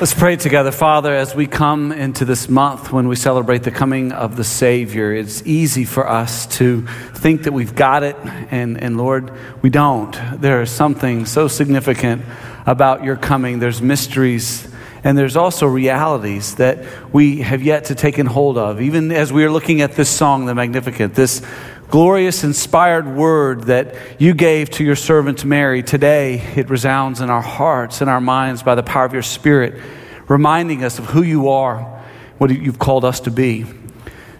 Let's pray together. Father, as we come into this month when we celebrate the coming of the Savior, it's easy for us to think that we've got it, and, and Lord, we don't. There is something so significant about your coming. There's mysteries and there's also realities that we have yet to take in hold of. Even as we are looking at this song, The Magnificat, this glorious, inspired word that you gave to your servant Mary, today it resounds in our hearts and our minds by the power of your Spirit, reminding us of who you are, what you've called us to be.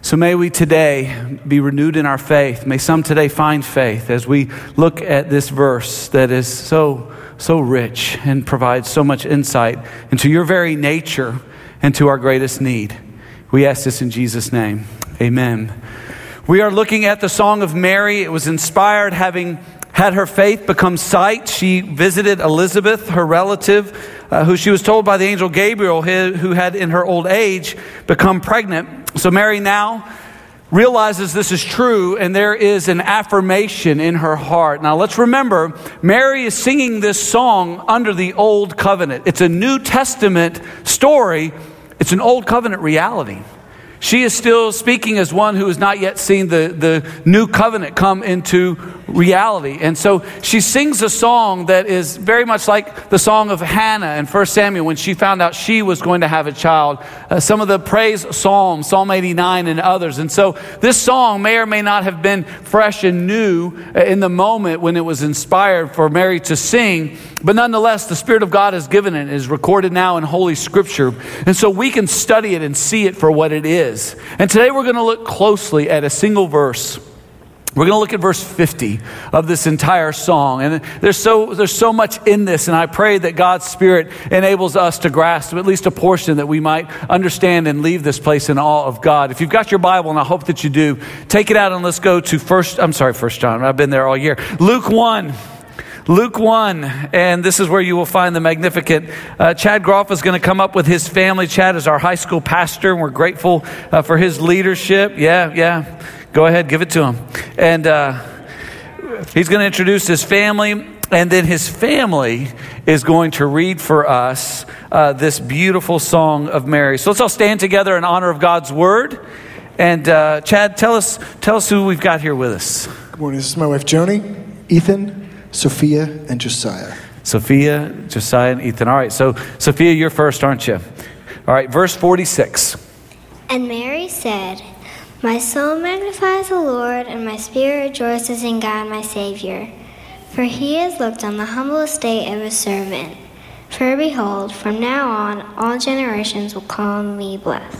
So may we today be renewed in our faith. May some today find faith as we look at this verse that is so, so rich and provides so much insight into your very nature and to our greatest need. We ask this in Jesus' name. Amen. We are looking at the Song of Mary. It was inspired having had her faith become sight. She visited Elizabeth, her relative, uh, who she was told by the angel Gabriel, who had in her old age become pregnant. So Mary now realizes this is true and there is an affirmation in her heart. Now let's remember, Mary is singing this song under the old covenant. It's a New Testament story, it's an old covenant reality. She is still speaking as one who has not yet seen the, the new covenant come into reality. And so she sings a song that is very much like the song of Hannah in 1 Samuel when she found out she was going to have a child. Uh, some of the praise psalms, Psalm 89 and others. And so this song may or may not have been fresh and new uh, in the moment when it was inspired for Mary to sing. But nonetheless, the Spirit of God has given it, it is recorded now in Holy Scripture. And so we can study it and see it for what it is. And today we're going to look closely at a single verse we're going to look at verse 50 of this entire song. And there's so, there's so much in this, and I pray that God's Spirit enables us to grasp at least a portion that we might understand and leave this place in awe of God. If you've got your Bible, and I hope that you do, take it out and let's go to first, I'm sorry, first John. I've been there all year. Luke 1. Luke 1, and this is where you will find the Magnificat. Uh, Chad Groff is going to come up with his family. Chad is our high school pastor, and we're grateful uh, for his leadership. Yeah, yeah. Go ahead, give it to him. And uh, he's going to introduce his family, and then his family is going to read for us uh, this beautiful song of Mary. So let's all stand together in honor of God's word. And uh, Chad, tell us, tell us who we've got here with us. Good morning. This is my wife Joni, Ethan, Sophia, and Josiah. Sophia, Josiah, and Ethan. All right. So Sophia, you're first, aren't you? All right. Verse forty-six. And Mary said. My soul magnifies the Lord, and my spirit rejoices in God my Savior. For he has looked on the humble estate of his servant. For behold, from now on all generations will call me blessed.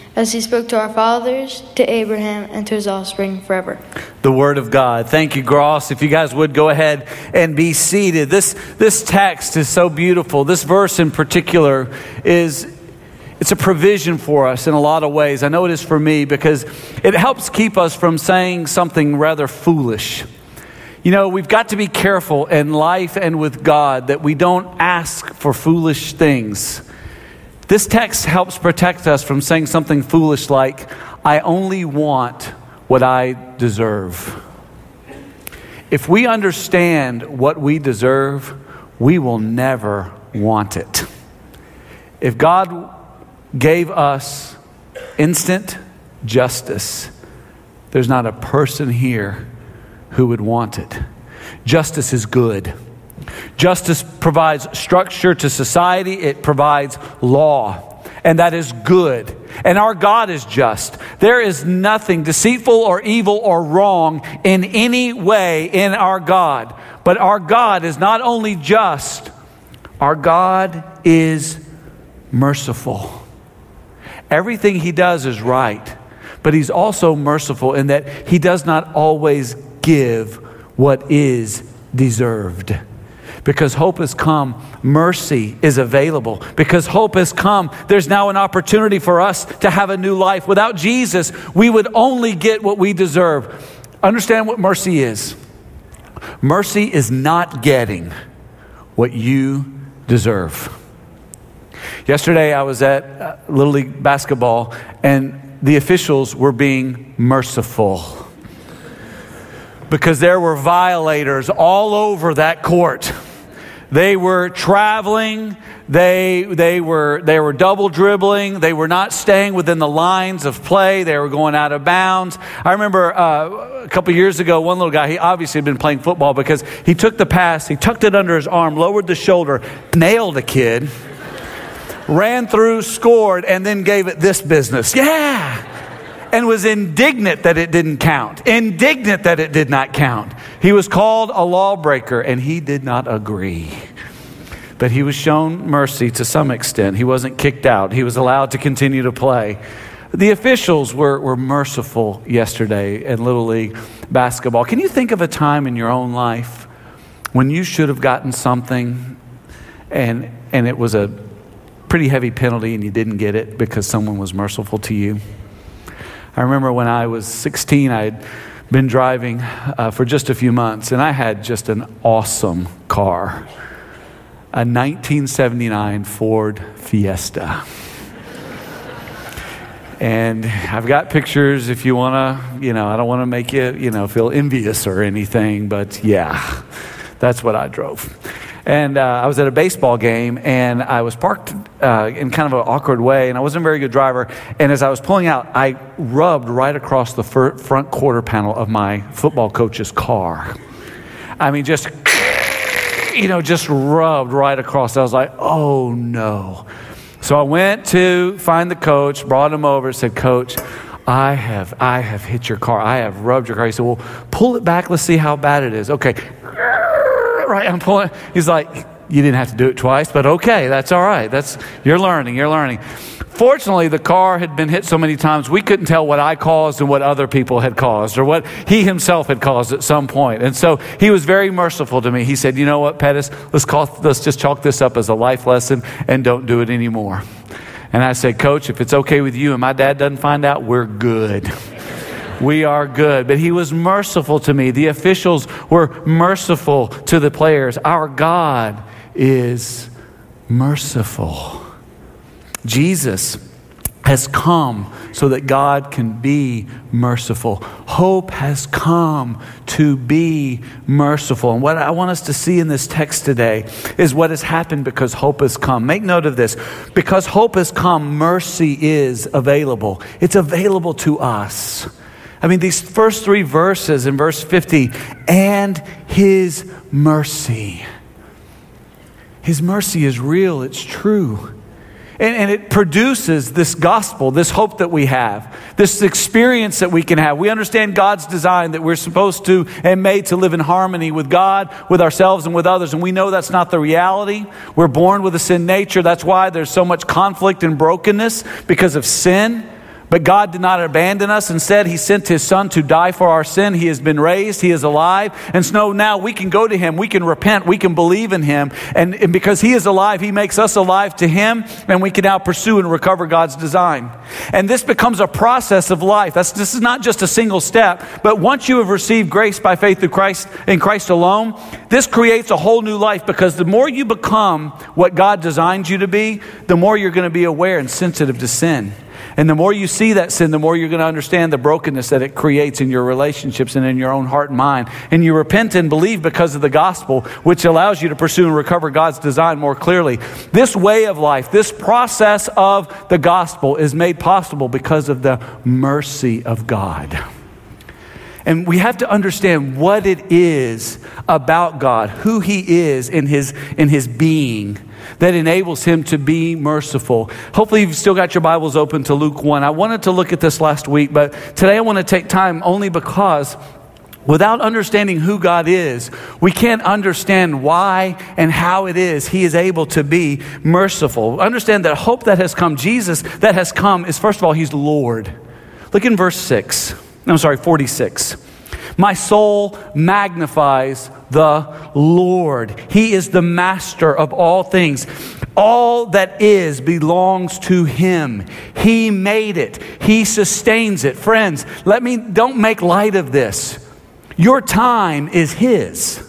as he spoke to our fathers, to Abraham, and to his offspring forever. The Word of God. Thank you, Gross. If you guys would go ahead and be seated. This, this text is so beautiful. This verse in particular is. It's a provision for us in a lot of ways. I know it is for me because it helps keep us from saying something rather foolish. You know, we've got to be careful in life and with God that we don't ask for foolish things this text helps protect us from saying something foolish like, I only want what I deserve. If we understand what we deserve, we will never want it. If God gave us instant justice, there's not a person here who would want it. Justice is good. Justice provides structure to society, it provides law, and that is good. And our God is just. There is nothing deceitful or evil or wrong in any way in our God. But our God is not only just, our God is merciful. Everything He does is right, but He's also merciful in that He does not always give what is deserved. Because hope has come, mercy is available. Because hope has come, there's now an opportunity for us to have a new life. Without Jesus, we would only get what we deserve. Understand what mercy is mercy is not getting what you deserve. Yesterday, I was at uh, Little League basketball, and the officials were being merciful because there were violators all over that court. They were traveling. They, they, were, they were double dribbling. They were not staying within the lines of play. They were going out of bounds. I remember uh, a couple years ago, one little guy, he obviously had been playing football because he took the pass, he tucked it under his arm, lowered the shoulder, nailed a kid, ran through, scored, and then gave it this business. Yeah! and was indignant that it didn't count, indignant that it did not count. He was called a lawbreaker, and he did not agree. But he was shown mercy to some extent. He wasn't kicked out, he was allowed to continue to play. The officials were, were merciful yesterday in Little League basketball. Can you think of a time in your own life when you should have gotten something and, and it was a pretty heavy penalty and you didn't get it because someone was merciful to you? I remember when I was 16, I been driving uh, for just a few months, and I had just an awesome car a 1979 Ford Fiesta. And I've got pictures if you want to, you know, I don't want to make you, you know, feel envious or anything, but yeah, that's what I drove. And uh, I was at a baseball game, and I was parked uh, in kind of an awkward way, and I wasn't a very good driver. And as I was pulling out, I rubbed right across the fir- front quarter panel of my football coach's car. I mean, just, you know, just rubbed right across. I was like, oh no. So I went to find the coach, brought him over, said, Coach, I have, I have hit your car. I have rubbed your car. He said, Well, pull it back. Let's see how bad it is. Okay right? I'm pulling. He's like, you didn't have to do it twice, but okay, that's all right. That's you're learning, you're learning. Fortunately, the car had been hit so many times we couldn't tell what I caused and what other people had caused or what he himself had caused at some point. And so he was very merciful to me. He said, "You know what, Pettis? Let's call let's just chalk this up as a life lesson and don't do it anymore." And I said, "Coach, if it's okay with you and my dad doesn't find out, we're good." we are good. But he was merciful to me. The officials were merciful to the players. Our God is merciful. Jesus has come so that God can be merciful. Hope has come to be merciful. And what I want us to see in this text today is what has happened because hope has come. Make note of this. Because hope has come, mercy is available. It's available to us. I mean, these first three verses in verse 50 and his mercy. His mercy is real, it's true. And, and, it produces this gospel, this hope that we have, this experience that we can have. We understand God's design that we're supposed to and made to live in harmony with God, with ourselves, and with others. And we know that's not the reality. We're born with a sin nature. That's why there's so much conflict and brokenness because of sin. But God did not abandon us. Instead, He sent His Son to die for our sin. He has been raised. He is alive. And so now we can go to Him. We can repent. We can believe in Him. And, and because He is alive, He makes us alive to Him. And we can now pursue and recover God's design. And this becomes a process of life. That's, this is not just a single step. But once you have received grace by faith through Christ, in Christ alone, this creates a whole new life because the more you become what God designed you to be, the more you're going to be aware and sensitive to sin. And the more you see that sin, the more you're going to understand the brokenness that it creates in your relationships and in your own heart and mind. And you repent and believe because of the gospel, which allows you to pursue and recover God's design more clearly. This way of life, this process of the gospel is made possible because of the mercy of God. And we have to understand what it is about God, who He is in His, in his being that enables him to be merciful. Hopefully, you've still got your Bibles open to Luke 1. I wanted to look at this last week, but today I want to take time only because without understanding who God is, we can't understand why and how it is He is able to be merciful. Understand that hope that has come, Jesus that has come, is first of all, He's Lord. Look in verse 6. I'm sorry, 46. My soul magnifies the Lord. He is the master of all things. All that is belongs to him. He made it. He sustains it. Friends, let me don't make light of this. Your time is his.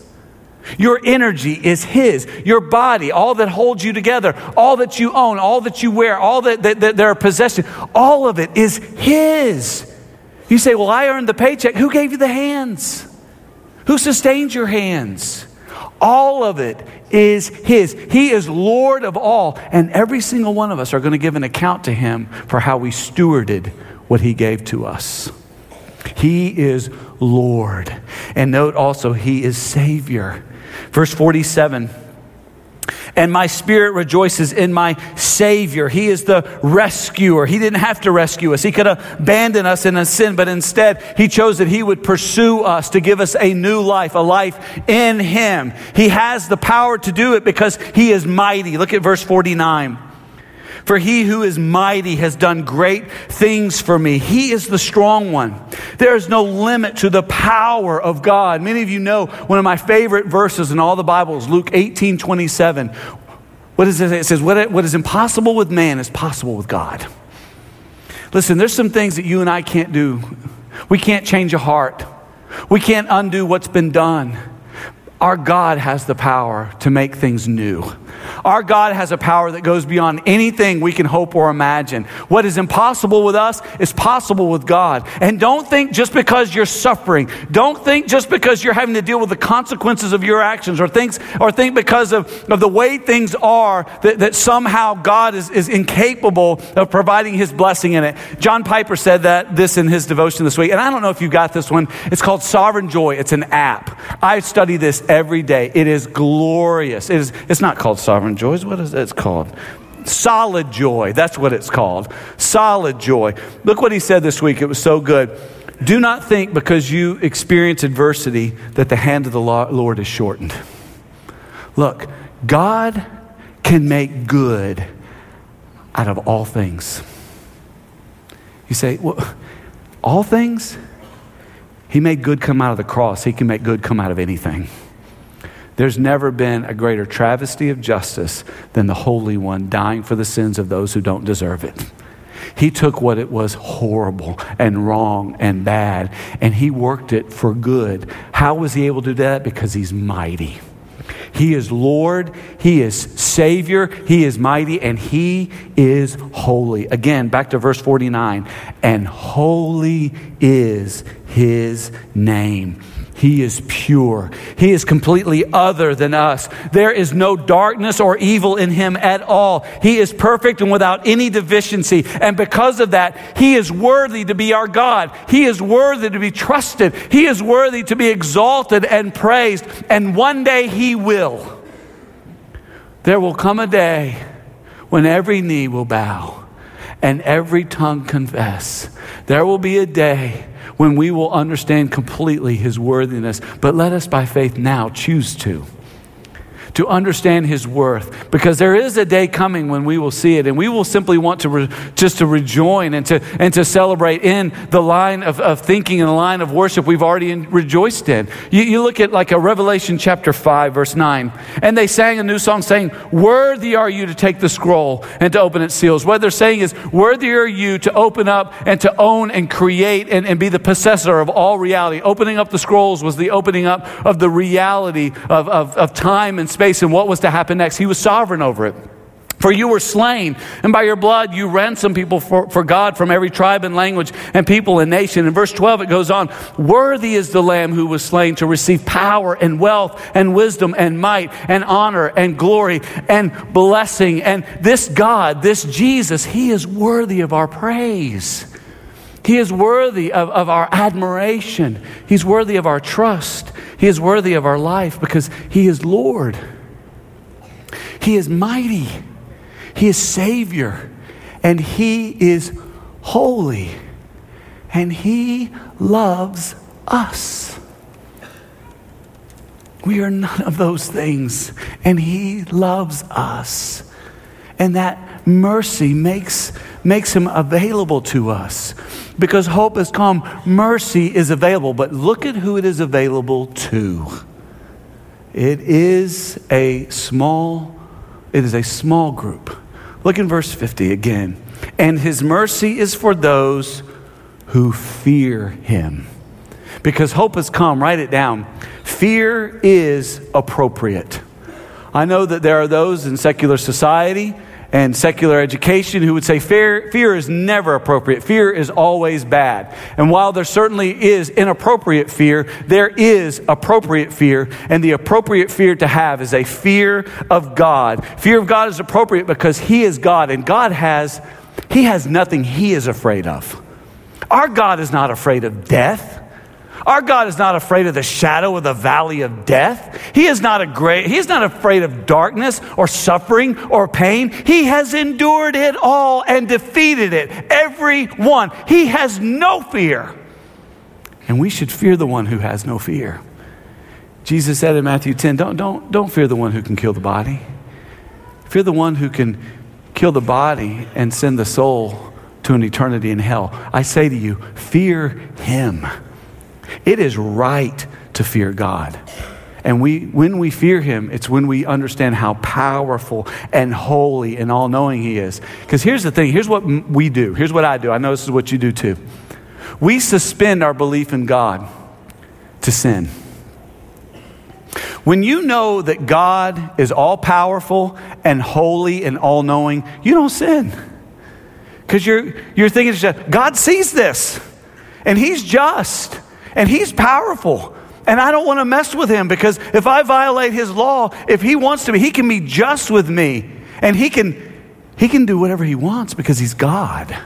Your energy is His. Your body, all that holds you together, all that you own, all that you wear, all that, that, that there are possessions, all of it is His. You say, Well, I earned the paycheck. Who gave you the hands? Who sustained your hands? All of it is His. He is Lord of all. And every single one of us are going to give an account to Him for how we stewarded what He gave to us. He is Lord. And note also, He is Savior. Verse 47 and my spirit rejoices in my Savior. He is the rescuer. He didn't have to rescue us. He could abandon us in a sin, but instead, He chose that He would pursue us to give us a new life, a life in Him. He has the power to do it because He is mighty. Look at verse 49. For he who is mighty has done great things for me. He is the strong one. There is no limit to the power of God. Many of you know one of my favorite verses in all the Bible is Luke 18 27. What is it? It says, what, what is impossible with man is possible with God. Listen, there's some things that you and I can't do. We can't change a heart, we can't undo what's been done. Our God has the power to make things new. Our God has a power that goes beyond anything we can hope or imagine. What is impossible with us is possible with God. And don't think just because you're suffering, don't think just because you're having to deal with the consequences of your actions or things or think because of, of the way things are that, that somehow God is, is incapable of providing his blessing in it. John Piper said that this in his devotion this week. And I don't know if you got this one. It's called Sovereign Joy. It's an app. I study this every day. It is glorious. It is, it's not called Sovereign joys. What is it called? Solid joy. That's what it's called. Solid joy. Look what he said this week. It was so good. Do not think because you experience adversity that the hand of the Lord is shortened. Look, God can make good out of all things. You say, well, all things? He made good come out of the cross. He can make good come out of anything. There's never been a greater travesty of justice than the Holy One dying for the sins of those who don't deserve it. He took what it was horrible and wrong and bad, and he worked it for good. How was he able to do that? Because he's mighty. He is Lord, He is Savior, He is mighty, and He is holy. Again, back to verse 49 and holy is His name. He is pure. He is completely other than us. There is no darkness or evil in him at all. He is perfect and without any deficiency. And because of that, he is worthy to be our God. He is worthy to be trusted. He is worthy to be exalted and praised. And one day he will. There will come a day when every knee will bow and every tongue confess. There will be a day when we will understand completely his worthiness. But let us by faith now choose to to understand his worth. Because there is a day coming when we will see it and we will simply want to re- just to rejoin and to and to celebrate in the line of, of thinking and the line of worship we've already in, rejoiced in. You, you look at like a revelation chapter 5 verse 9 and they sang a new song saying worthy are you to take the scroll and to open its seals. What they're saying is worthy are you to open up and to own and create and, and be the possessor of all reality. Opening up the scrolls was the opening up of the reality of, of, of time and space space and what was to happen next. He was sovereign over it. For you were slain, and by your blood you ransomed people for, for God from every tribe and language and people and nation. In verse 12 it goes on Worthy is the Lamb who was slain to receive power and wealth and wisdom and might and honor and glory and blessing. And this God, this Jesus, He is worthy of our praise. He is worthy of, of our admiration. He's worthy of our trust. He is worthy of our life because He is Lord. He is mighty. He is Savior. And He is holy. And He loves us. We are none of those things. And He loves us. And that mercy makes makes him available to us. Because hope has come, mercy is available. But look at who it is available to. It is a small, it is a small group. Look in verse 50 again. And his mercy is for those who fear him. Because hope has come, write it down. Fear is appropriate. I know that there are those in secular society and secular education who would say fear, fear is never appropriate. Fear is always bad. And while there certainly is inappropriate fear, there is appropriate fear. And the appropriate fear to have is a fear of God. Fear of God is appropriate because He is God and God has, He has nothing He is afraid of. Our God is not afraid of death. Our God is not afraid of the shadow of the valley of death. He is not a great, he is not afraid of darkness or suffering or pain. He has endured it all and defeated it. Every one. He has no fear. And we should fear the one who has no fear. Jesus said in Matthew 10, don't, don't, don't fear the one who can kill the body. Fear the one who can kill the body and send the soul to an eternity in hell. I say to you, fear him. It is right to fear God. And we, when we fear him, it's when we understand how powerful and holy and all knowing he is. Because here's the thing here's what we do. Here's what I do. I know this is what you do too. We suspend our belief in God to sin. When you know that God is all powerful and holy and all knowing, you don't sin. Because you're, you're thinking, God sees this and he's just and he's powerful. And I don't want to mess with him because if I violate his law, if he wants to be, he can be just with me. And he can he can do whatever he wants because he's God.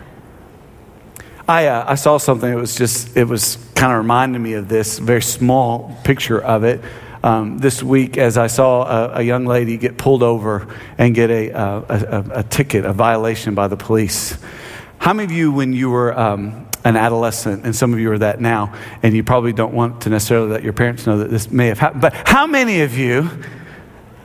I, uh, I saw something that was just, it was kind of reminding me of this very small picture of it. Um, this week, as I saw a, a, young lady get pulled over and get a, uh, a, a, ticket, a violation by the police. How many of you, when you were um, an adolescent, and some of you are that now, and you probably don't want to necessarily let your parents know that this may have happened. But how many of you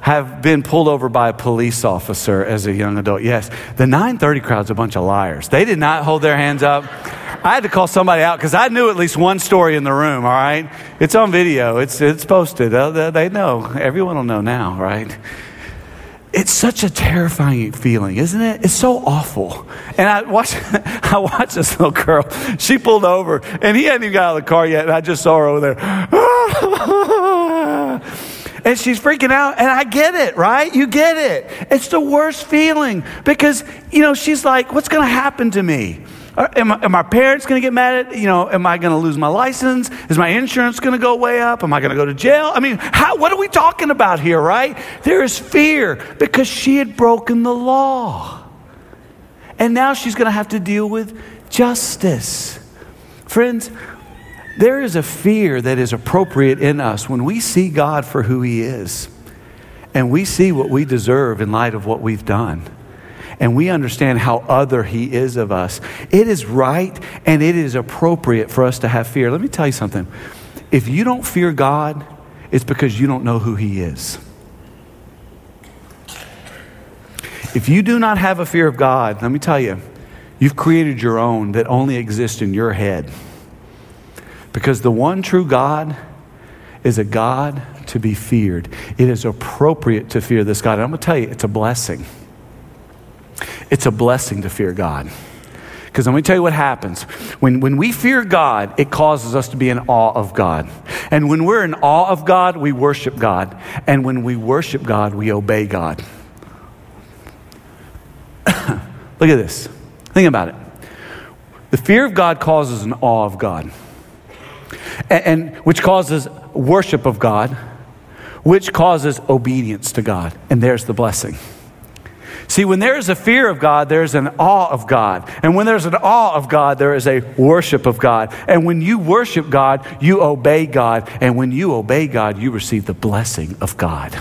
have been pulled over by a police officer as a young adult? Yes. The 930 crowd's a bunch of liars. They did not hold their hands up. I had to call somebody out because I knew at least one story in the room, all right? It's on video, it's, it's posted. They know. Everyone will know now, right? It's such a terrifying feeling, isn't it? It's so awful. And I watched, I watched this little girl. She pulled over, and he hadn't even got out of the car yet, and I just saw her over there. and she's freaking out, and I get it, right? You get it. It's the worst feeling because, you know, she's like, what's going to happen to me? Uh, am, am my parents going to get mad at, you know, am I going to lose my license? Is my insurance going to go way up? Am I going to go to jail? I mean, how, what are we talking about here, right? There is fear because she had broken the law. And now she's going to have to deal with justice. Friends, there is a fear that is appropriate in us when we see God for who He is and we see what we deserve in light of what we've done and we understand how other He is of us, it is right and it is appropriate for us to have fear. Let me tell you something. If you don't fear God, it's because you don't know who He is. If you do not have a fear of God, let me tell you, you've created your own that only exists in your head. Because the one true God is a God to be feared. It is appropriate to fear this God. And I'm going to tell you, it's a blessing. It's a blessing to fear God. Because let me tell you what happens. When, when we fear God, it causes us to be in awe of God. And when we're in awe of God, we worship God. And when we worship God, we obey God. Look at this. Think about it. The fear of God causes an awe of God, and, and which causes worship of God, which causes obedience to God. And there's the blessing. See, when there is a fear of God, there's an awe of God. And when there's an awe of God, there is a worship of God. And when you worship God, you obey God. And when you obey God, you receive the blessing of God.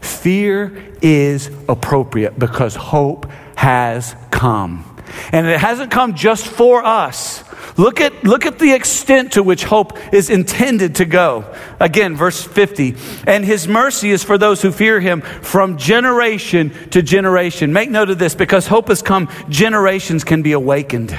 Fear is appropriate because hope has come. And it hasn't come just for us. Look at, look at the extent to which hope is intended to go. Again, verse 50. And his mercy is for those who fear him from generation to generation. Make note of this because hope has come, generations can be awakened.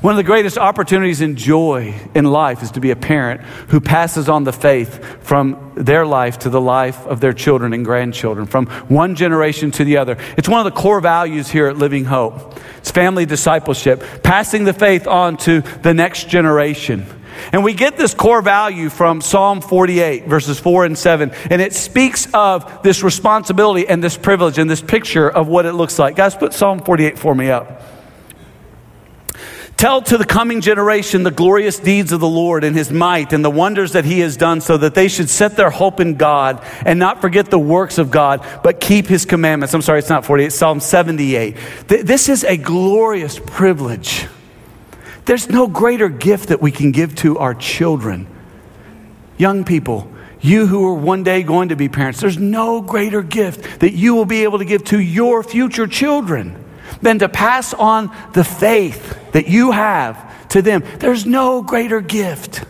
One of the greatest opportunities and joy in life is to be a parent who passes on the faith from their life to the life of their children and grandchildren, from one generation to the other. It's one of the core values here at Living Hope. It's family discipleship, passing the faith on to the next generation. And we get this core value from Psalm 48, verses 4 and 7. And it speaks of this responsibility and this privilege and this picture of what it looks like. Guys, put Psalm 48 for me up. Tell to the coming generation the glorious deeds of the Lord and his might and the wonders that he has done, so that they should set their hope in God and not forget the works of God, but keep his commandments. I'm sorry, it's not 48, Psalm 78. This is a glorious privilege. There's no greater gift that we can give to our children. Young people, you who are one day going to be parents, there's no greater gift that you will be able to give to your future children than to pass on the faith that you have to them. There's no greater gift.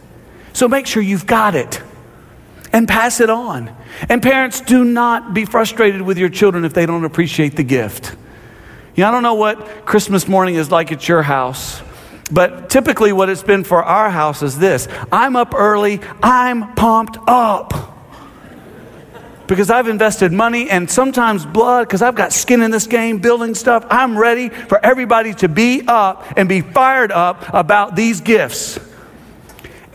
So make sure you've got it and pass it on. And parents, do not be frustrated with your children if they don't appreciate the gift. You know, I don't know what Christmas morning is like at your house. But typically, what it's been for our house is this I'm up early, I'm pumped up because I've invested money and sometimes blood because I've got skin in this game, building stuff. I'm ready for everybody to be up and be fired up about these gifts.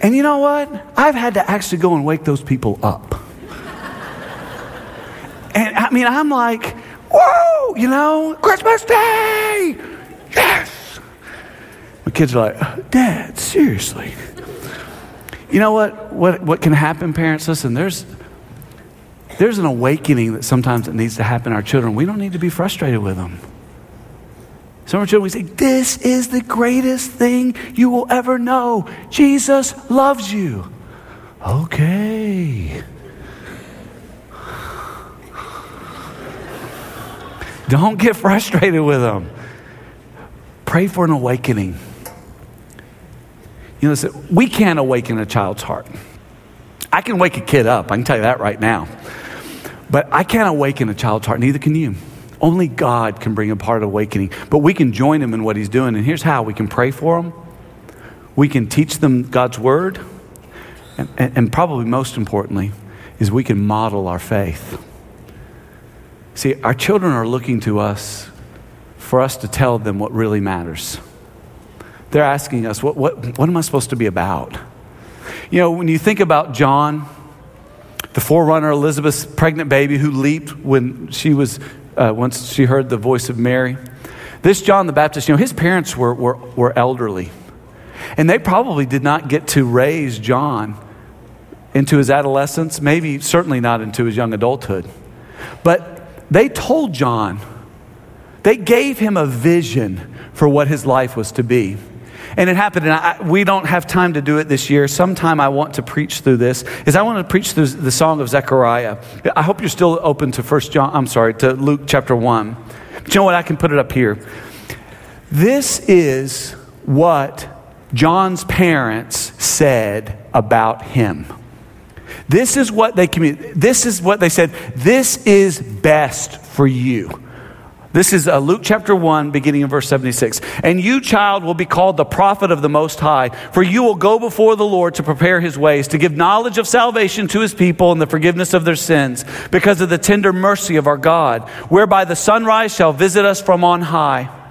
And you know what? I've had to actually go and wake those people up. and I mean, I'm like, whoa, you know, Christmas Day! Yes! My kids are like, Dad, seriously. You know what, what, what can happen, parents? Listen, there's, there's an awakening that sometimes it needs to happen in our children. We don't need to be frustrated with them. Some of our children, we say, This is the greatest thing you will ever know. Jesus loves you. Okay. Don't get frustrated with them. Pray for an awakening. You know, listen, we can't awaken a child's heart. I can wake a kid up, I can tell you that right now. But I can't awaken a child's heart, neither can you. Only God can bring a part of awakening. But we can join him in what he's doing. And here's how we can pray for them, we can teach them God's word, and, and, and probably most importantly, is we can model our faith. See, our children are looking to us for us to tell them what really matters. They're asking us, what, what, what am I supposed to be about? You know, when you think about John, the forerunner, Elizabeth's pregnant baby who leaped when she was, uh, once she heard the voice of Mary. This John the Baptist, you know, his parents were, were, were elderly. And they probably did not get to raise John into his adolescence, maybe certainly not into his young adulthood. But they told John, they gave him a vision for what his life was to be. And it happened, and I, we don't have time to do it this year. Sometime I want to preach through this. Is I want to preach through the song of Zechariah. I hope you're still open to First John. I'm sorry, to Luke chapter one. But you know what? I can put it up here. This is what John's parents said about him. This is what they communicated. This is what they said. This is best for you. This is uh, Luke chapter 1, beginning in verse 76. And you, child, will be called the prophet of the Most High, for you will go before the Lord to prepare his ways, to give knowledge of salvation to his people and the forgiveness of their sins, because of the tender mercy of our God, whereby the sunrise shall visit us from on high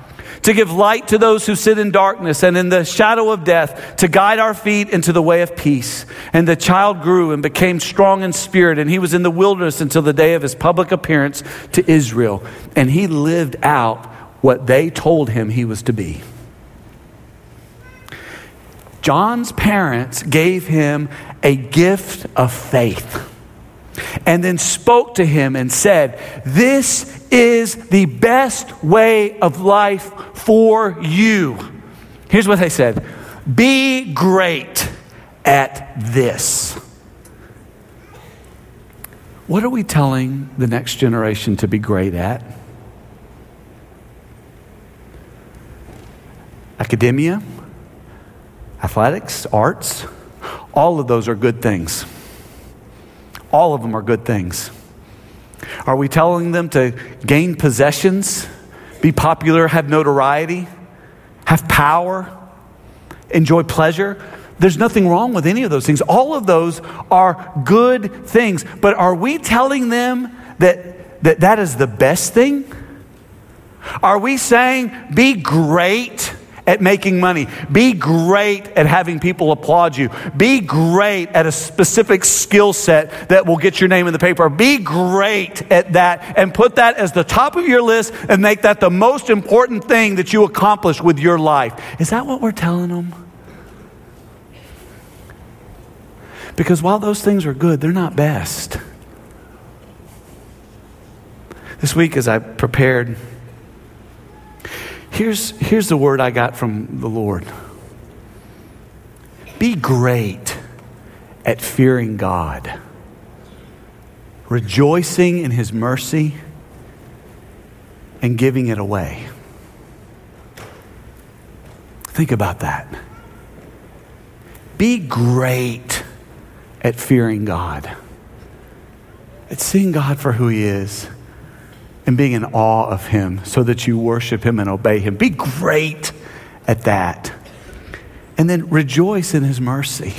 to give light to those who sit in darkness and in the shadow of death, to guide our feet into the way of peace. And the child grew and became strong in spirit, and he was in the wilderness until the day of his public appearance to Israel. And he lived out what they told him he was to be. John's parents gave him a gift of faith and then spoke to him and said, This is the best way of life for you. Here's what they said Be great at this. What are we telling the next generation to be great at? academia, athletics, arts, all of those are good things. All of them are good things. Are we telling them to gain possessions, be popular, have notoriety, have power, enjoy pleasure? There's nothing wrong with any of those things. All of those are good things. But are we telling them that that, that is the best thing? Are we saying, be great at making money. Be great at having people applaud you. Be great at a specific skill set that will get your name in the paper. Be great at that and put that as the top of your list and make that the most important thing that you accomplish with your life. Is that what we're telling them? Because while those things are good, they're not best. This week, as I prepared, here's, here's the word I got from the Lord Be great at fearing God, rejoicing in His mercy, and giving it away. Think about that. Be great at fearing God, at seeing God for who He is, and being in awe of Him so that you worship Him and obey Him. Be great at that. And then rejoice in His mercy.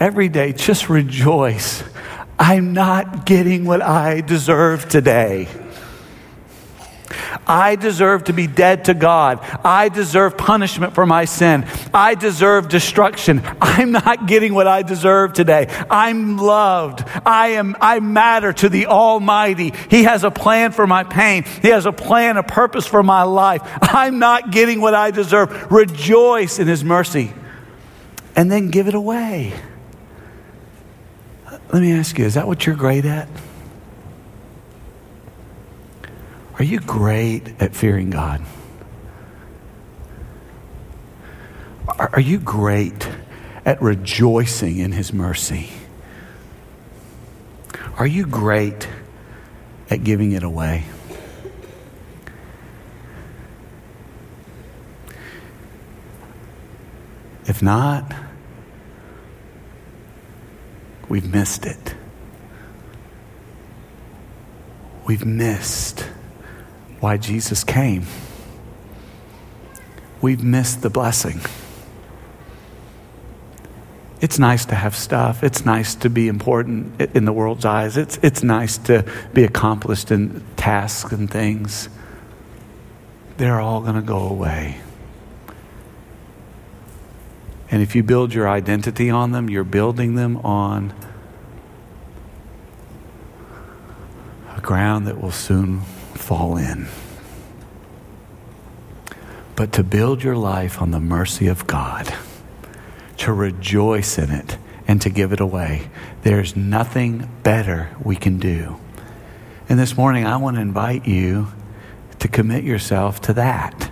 Every day, just rejoice. I'm not getting what I deserve today. I deserve to be dead to God. I deserve punishment for my sin. I deserve destruction. I'm not getting what I deserve today. I'm loved. I am I matter to the Almighty. He has a plan for my pain. He has a plan, a purpose for my life. I'm not getting what I deserve. Rejoice in his mercy. And then give it away. Let me ask you, is that what you're great at? Are you great at fearing God? Are you great at rejoicing in His mercy? Are you great at giving it away? If not, we've missed it. We've missed why Jesus came. We've missed the blessing. It's nice to have stuff. It's nice to be important in the world's eyes. It's, it's nice to be accomplished in tasks and things. They're all going to go away. And if you build your identity on them, you're building them on a ground that will soon fall in. But to build your life on the mercy of God, to rejoice in it, and to give it away, there's nothing better we can do. And this morning, I want to invite you to commit yourself to that.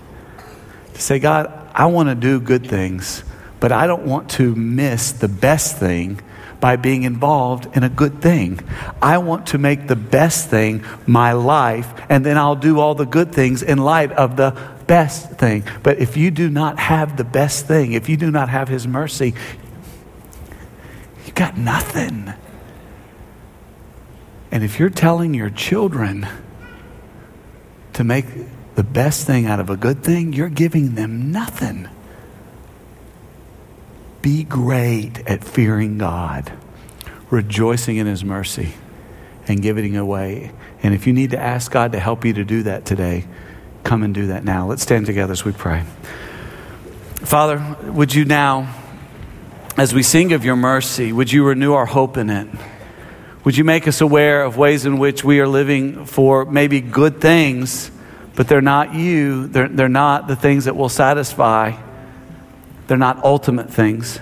To say, God, I want to do good things, but I don't want to miss the best thing by being involved in a good thing. I want to make the best thing my life, and then I'll do all the good things in light of the best thing. But if you do not have the best thing, if you do not have His mercy, you got nothing. And if you're telling your children to make the best thing out of a good thing, you're giving them nothing. Be great at fearing God, rejoicing in His mercy, and giving away. And if you need to ask God to help you to do that today, come and do that now. Let's stand together as we pray. Father, would you now, as we sing of your mercy, would you renew our hope in it? Would you make us aware of ways in which we are living for maybe good things, but they're not you, they're, they're not the things that will satisfy? They're not ultimate things.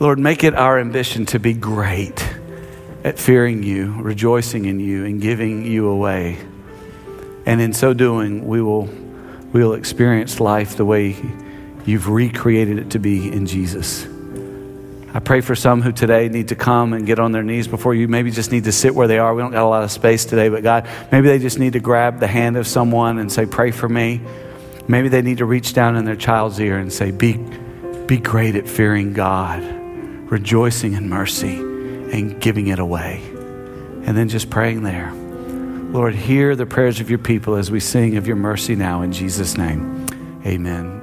Lord, make it our ambition to be great at fearing you, rejoicing in you, and giving you away. And in so doing, we will, we will experience life the way you've recreated it to be in Jesus. I pray for some who today need to come and get on their knees before you. Maybe just need to sit where they are. We don't got a lot of space today, but God, maybe they just need to grab the hand of someone and say, Pray for me. Maybe they need to reach down in their child's ear and say, Be, be great at fearing God, rejoicing in mercy, and giving it away. And then just praying there. Lord, hear the prayers of your people as we sing of your mercy now in Jesus' name. Amen.